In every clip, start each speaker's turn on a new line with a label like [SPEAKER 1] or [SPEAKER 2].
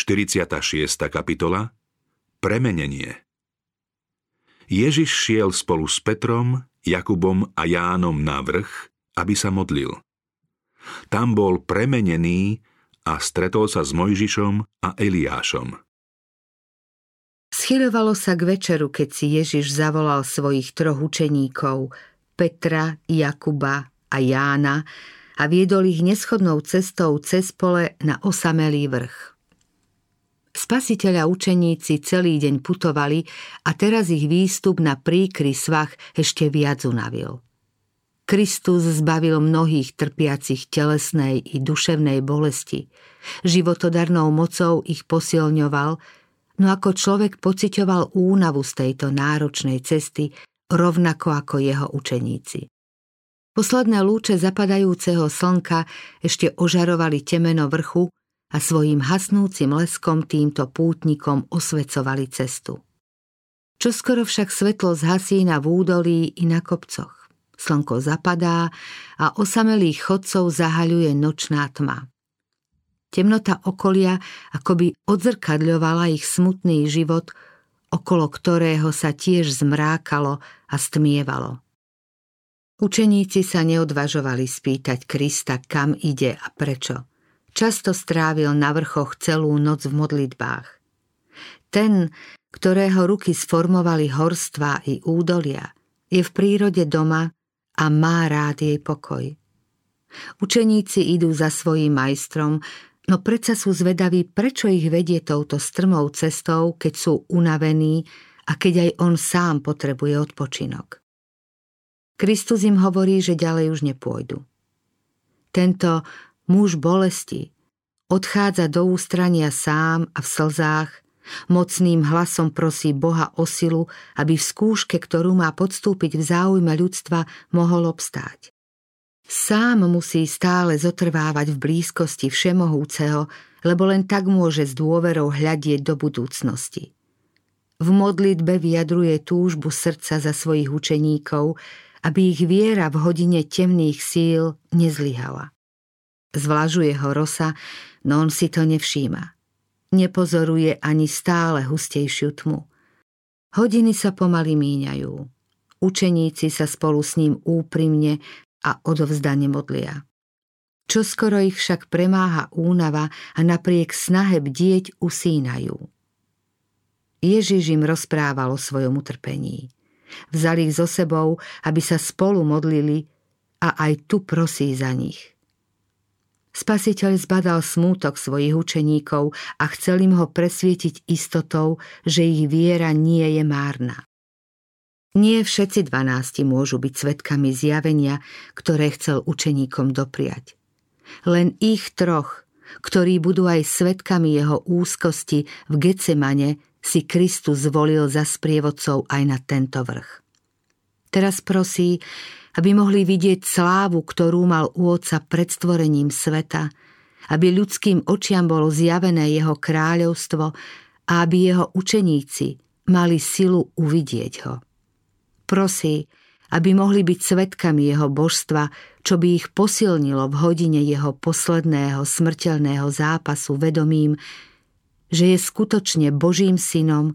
[SPEAKER 1] 46. kapitola Premenenie Ježiš šiel spolu s Petrom, Jakubom a Jánom na vrch, aby sa modlil. Tam bol premenený a stretol sa s Mojžišom a Eliášom.
[SPEAKER 2] Schyľovalo sa k večeru, keď si Ježiš zavolal svojich troch učeníkov, Petra, Jakuba a Jána, a viedol ich neschodnou cestou cez pole na osamelý vrch. Spasiteľa učeníci celý deň putovali a teraz ich výstup na príkry svach ešte viac unavil. Kristus zbavil mnohých trpiacich telesnej i duševnej bolesti. Životodarnou mocou ich posilňoval, no ako človek pocitoval únavu z tejto náročnej cesty, rovnako ako jeho učeníci. Posledné lúče zapadajúceho slnka ešte ožarovali temeno vrchu a svojim hasnúcim leskom týmto pútnikom osvecovali cestu. Čoskoro však svetlo zhasí na údolí i na kopcoch. Slnko zapadá a osamelých chodcov zahaľuje nočná tma. Temnota okolia akoby odzrkadľovala ich smutný život, okolo ktorého sa tiež zmrákalo a stmievalo. Učeníci sa neodvažovali spýtať Krista, kam ide a prečo. Často strávil na vrchoch celú noc v modlitbách. Ten, ktorého ruky sformovali horstva i údolia, je v prírode doma a má rád jej pokoj. Učeníci idú za svojím majstrom, no predsa sú zvedaví, prečo ich vedie touto strmou cestou, keď sú unavení a keď aj on sám potrebuje odpočinok. Kristus im hovorí, že ďalej už nepôjdu. Tento muž bolesti odchádza do ústrania sám a v slzách, mocným hlasom prosí Boha o silu, aby v skúške, ktorú má podstúpiť v záujme ľudstva, mohol obstáť. Sám musí stále zotrvávať v blízkosti Všemohúceho, lebo len tak môže s dôverou hľadieť do budúcnosti. V modlitbe vyjadruje túžbu srdca za svojich učeníkov, aby ich viera v hodine temných síl nezlyhala. Zvlažuje ho rosa, no on si to nevšíma. Nepozoruje ani stále hustejšiu tmu. Hodiny sa pomaly míňajú. Učeníci sa spolu s ním úprimne a odovzdane modlia. Čoskoro ich však premáha únava a napriek snahe bdieť usínajú. Ježiš im rozprával o svojom utrpení. Vzali ich so sebou, aby sa spolu modlili a aj tu prosí za nich. Spasiteľ zbadal smútok svojich učeníkov a chcel im ho presvietiť istotou, že ich viera nie je márna. Nie všetci dvanácti môžu byť svetkami zjavenia, ktoré chcel učeníkom dopriať. Len ich troch, ktorí budú aj svetkami jeho úzkosti v Getsemane, si Kristus zvolil za sprievodcov aj na tento vrch. Teraz prosí, aby mohli vidieť slávu, ktorú mal u Otca pred stvorením sveta, aby ľudským očiam bolo zjavené jeho kráľovstvo a aby jeho učeníci mali silu uvidieť ho. Prosí, aby mohli byť svetkami jeho božstva, čo by ich posilnilo v hodine jeho posledného smrteľného zápasu vedomím, že je skutočne Božím synom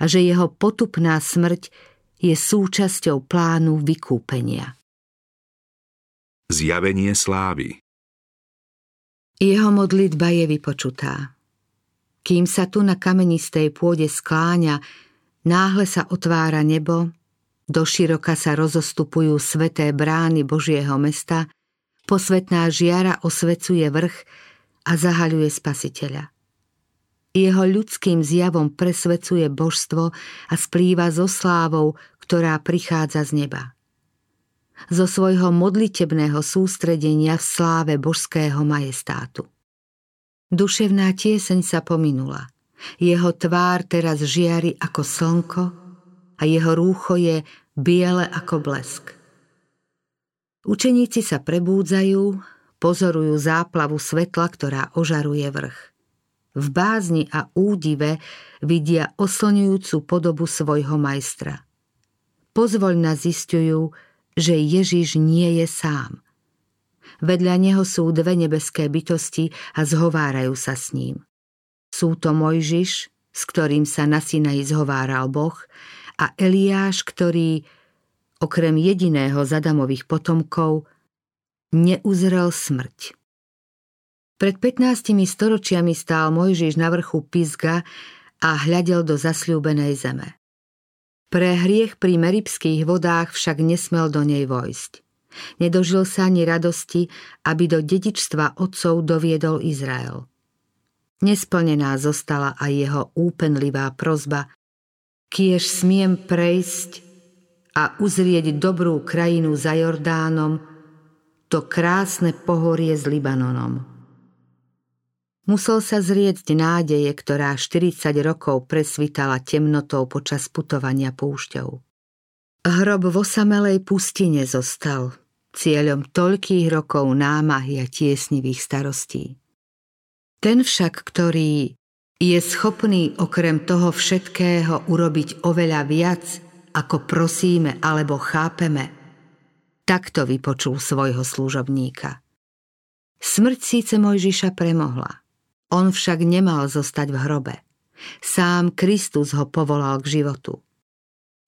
[SPEAKER 2] a že jeho potupná smrť je súčasťou plánu vykúpenia.
[SPEAKER 1] Zjavenie slávy
[SPEAKER 2] Jeho modlitba je vypočutá. Kým sa tu na kamenistej pôde skláňa, náhle sa otvára nebo, doširoka sa rozostupujú sveté brány Božieho mesta, posvetná žiara osvecuje vrch a zahaľuje spasiteľa. Jeho ľudským zjavom presvecuje božstvo a splýva so slávou, ktorá prichádza z neba. Zo svojho modlitebného sústredenia v sláve božského majestátu. Duševná tieseň sa pominula. Jeho tvár teraz žiari ako slnko a jeho rúcho je biele ako blesk. Učeníci sa prebúdzajú, pozorujú záplavu svetla, ktorá ožaruje vrch v bázni a údive vidia oslňujúcu podobu svojho majstra. Pozvoľna zistujú, že Ježiš nie je sám. Vedľa neho sú dve nebeské bytosti a zhovárajú sa s ním. Sú to Mojžiš, s ktorým sa na Sinaji zhováral Boh, a Eliáš, ktorý, okrem jediného Zadamových potomkov, neuzrel smrť. Pred 15 storočiami stál Mojžiš na vrchu Pizga a hľadel do zasľúbenej zeme. Pre hriech pri meribských vodách však nesmel do nej vojsť. Nedožil sa ani radosti, aby do dedičstva otcov doviedol Izrael. Nesplnená zostala aj jeho úpenlivá prozba, kiež smiem prejsť a uzrieť dobrú krajinu za Jordánom, to krásne pohorie s Libanonom. Musel sa zrieť nádeje, ktorá 40 rokov presvitala temnotou počas putovania púšťou. Hrob v osamelej pustine zostal, cieľom toľkých rokov námahy a tiesnivých starostí. Ten však, ktorý je schopný okrem toho všetkého urobiť oveľa viac, ako prosíme alebo chápeme. Takto vypočul svojho služobníka. Smrť síce Mojžiša premohla. On však nemal zostať v hrobe. Sám Kristus ho povolal k životu.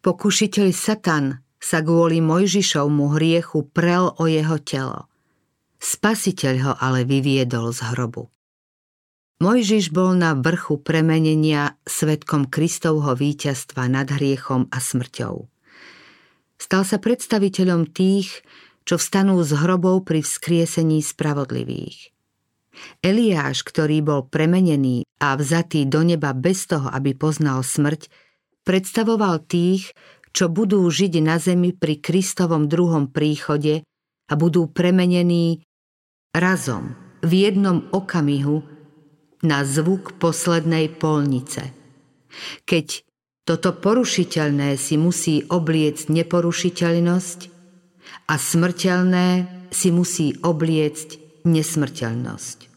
[SPEAKER 2] Pokušiteľ Satan sa kvôli Mojžišovmu hriechu prel o jeho telo. Spasiteľ ho ale vyviedol z hrobu. Mojžiš bol na vrchu premenenia svetkom Kristovho víťazstva nad hriechom a smrťou. Stal sa predstaviteľom tých, čo vstanú z hrobov pri vzkriesení spravodlivých. Eliáš, ktorý bol premenený a vzatý do neba bez toho, aby poznal smrť, predstavoval tých, čo budú žiť na zemi pri Kristovom druhom príchode a budú premenení razom, v jednom okamihu, na zvuk poslednej polnice. Keď toto porušiteľné si musí obliecť neporušiteľnosť a smrteľné si musí obliecť nesmrteľnosť.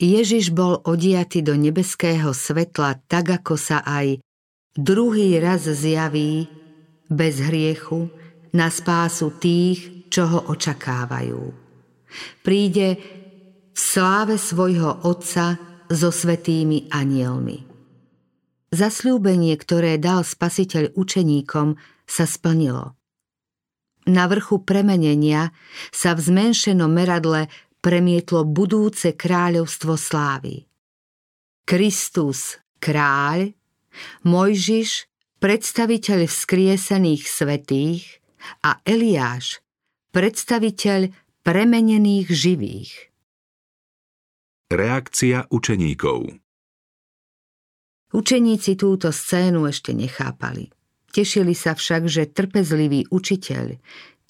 [SPEAKER 2] Ježiš bol odiatý do nebeského svetla tak, ako sa aj druhý raz zjaví bez hriechu na spásu tých, čo ho očakávajú. Príde v sláve svojho Otca so svetými anielmi. Zasľúbenie, ktoré dal spasiteľ učeníkom, sa splnilo. Na vrchu premenenia sa v zmenšenom meradle premietlo budúce kráľovstvo slávy. Kristus, kráľ, Mojžiš, predstaviteľ vzkriesených svetých a Eliáš, predstaviteľ premenených živých.
[SPEAKER 1] Reakcia učeníkov
[SPEAKER 2] Učeníci túto scénu ešte nechápali. Tešili sa však, že trpezlivý učiteľ,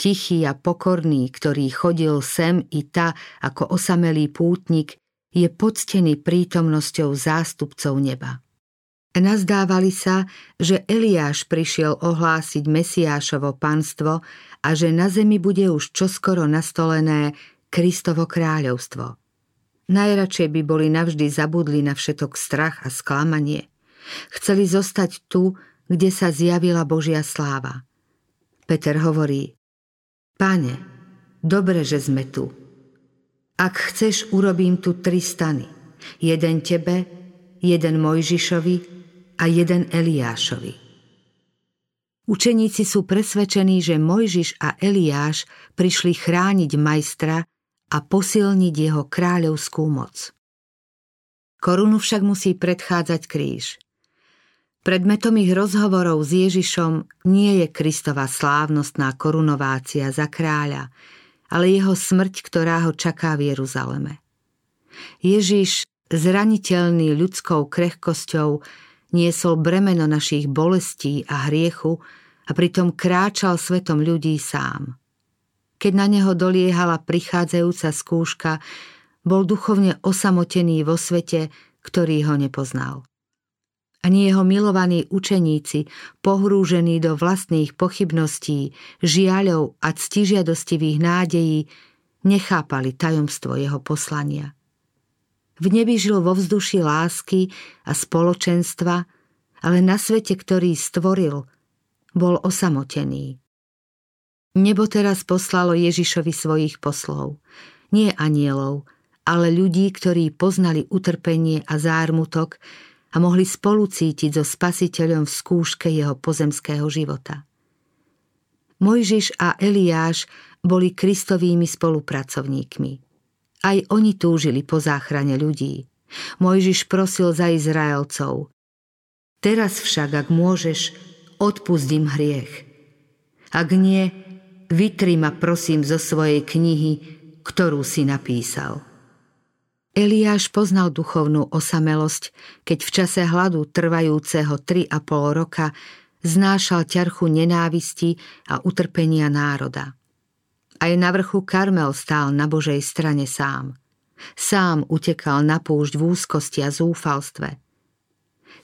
[SPEAKER 2] tichý a pokorný, ktorý chodil sem i ta ako osamelý pútnik, je poctený prítomnosťou zástupcov neba. Nazdávali sa, že Eliáš prišiel ohlásiť Mesiášovo panstvo a že na zemi bude už čoskoro nastolené Kristovo kráľovstvo – Najradšej by boli navždy zabudli na všetok strach a sklamanie. Chceli zostať tu, kde sa zjavila Božia sláva. Peter hovorí, Pane, dobre, že sme tu. Ak chceš, urobím tu tri stany. Jeden tebe, jeden Mojžišovi a jeden Eliášovi. Učeníci sú presvedčení, že Mojžiš a Eliáš prišli chrániť majstra, a posilniť jeho kráľovskú moc. Korunu však musí predchádzať kríž. Predmetom ich rozhovorov s Ježišom nie je Kristova slávnostná korunovácia za kráľa, ale jeho smrť, ktorá ho čaká v Jeruzaleme. Ježiš, zraniteľný ľudskou krehkosťou, niesol bremeno našich bolestí a hriechu a pritom kráčal svetom ľudí sám. Keď na neho doliehala prichádzajúca skúška, bol duchovne osamotený vo svete, ktorý ho nepoznal. Ani jeho milovaní učeníci, pohrúžení do vlastných pochybností, žiaľov a ctižiadostivých nádejí, nechápali tajomstvo jeho poslania. V nebi žil vo vzduši lásky a spoločenstva, ale na svete, ktorý stvoril, bol osamotený. Nebo teraz poslalo Ježišovi svojich poslov. Nie anielov, ale ľudí, ktorí poznali utrpenie a zármutok a mohli spolu cítiť so spasiteľom v skúške jeho pozemského života. Mojžiš a Eliáš boli Kristovými spolupracovníkmi. Aj oni túžili po záchrane ľudí. Mojžiš prosil za Izraelcov. Teraz však, ak môžeš, odpustím hriech. Ak nie, vytri ma prosím zo svojej knihy, ktorú si napísal. Eliáš poznal duchovnú osamelosť, keď v čase hladu trvajúceho 3,5 roka znášal ťarchu nenávisti a utrpenia národa. Aj na vrchu Karmel stál na Božej strane sám. Sám utekal na púšť v úzkosti a zúfalstve.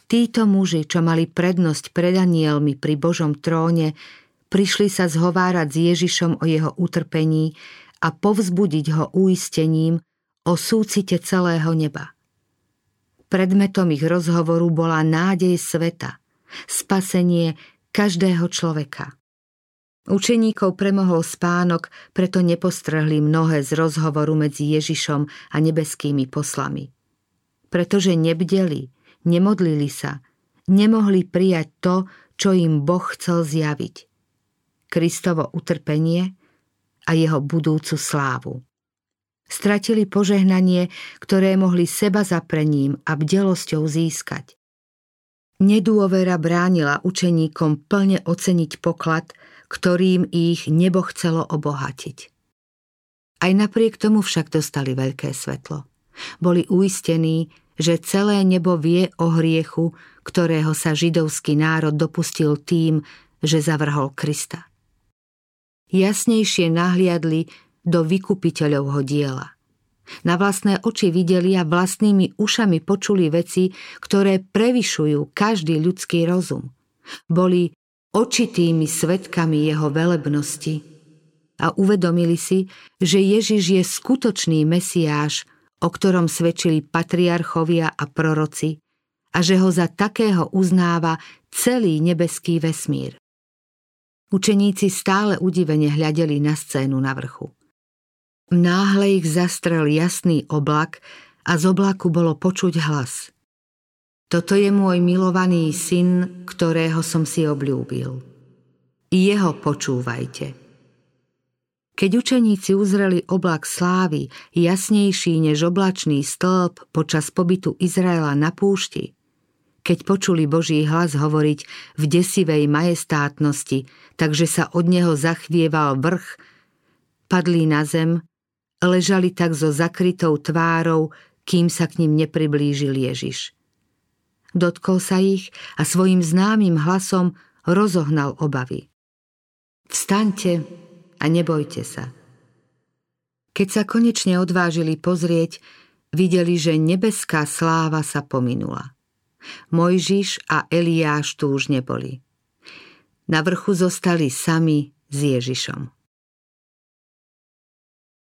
[SPEAKER 2] Títo muži, čo mali prednosť pred anielmi pri Božom tróne, prišli sa zhovárať s Ježišom o jeho utrpení a povzbudiť ho uistením, o súcite celého neba. Predmetom ich rozhovoru bola nádej sveta, spasenie každého človeka. Učeníkov premohol spánok, preto nepostrhli mnohé z rozhovoru medzi Ježišom a nebeskými poslami. Pretože nebdeli, nemodlili sa, nemohli prijať to, čo im Boh chcel zjaviť. Kristovo utrpenie a jeho budúcu slávu. Stratili požehnanie, ktoré mohli seba zaprením a bdelosťou získať. Nedôvera bránila učeníkom plne oceniť poklad, ktorým ich nebo chcelo obohatiť. Aj napriek tomu však dostali veľké svetlo. Boli uistení, že celé nebo vie o hriechu, ktorého sa židovský národ dopustil tým, že zavrhol Krista. Jasnejšie nahliadli do vykupiteľovho diela. Na vlastné oči videli a vlastnými ušami počuli veci, ktoré prevyšujú každý ľudský rozum. Boli očitými svetkami jeho velebnosti a uvedomili si, že Ježiš je skutočný Mesiáš, o ktorom svedčili patriarchovia a proroci a že ho za takého uznáva celý nebeský vesmír. Učeníci stále udivene hľadeli na scénu na vrchu. Náhle ich zastrel jasný oblak a z oblaku bolo počuť hlas. Toto je môj milovaný syn, ktorého som si obľúbil. Jeho počúvajte. Keď učeníci uzreli oblak slávy, jasnejší než oblačný stĺp počas pobytu Izraela na púšti, keď počuli Boží hlas hovoriť v desivej majestátnosti, takže sa od neho zachvieval vrch, padli na zem ležali tak so zakrytou tvárou, kým sa k ním nepriblížil Ježiš. Dotkol sa ich a svojim známym hlasom rozohnal obavy. Vstaňte a nebojte sa. Keď sa konečne odvážili pozrieť, videli, že nebeská sláva sa pominula. Mojžiš a Eliáš tu už neboli. Na vrchu zostali sami s Ježišom.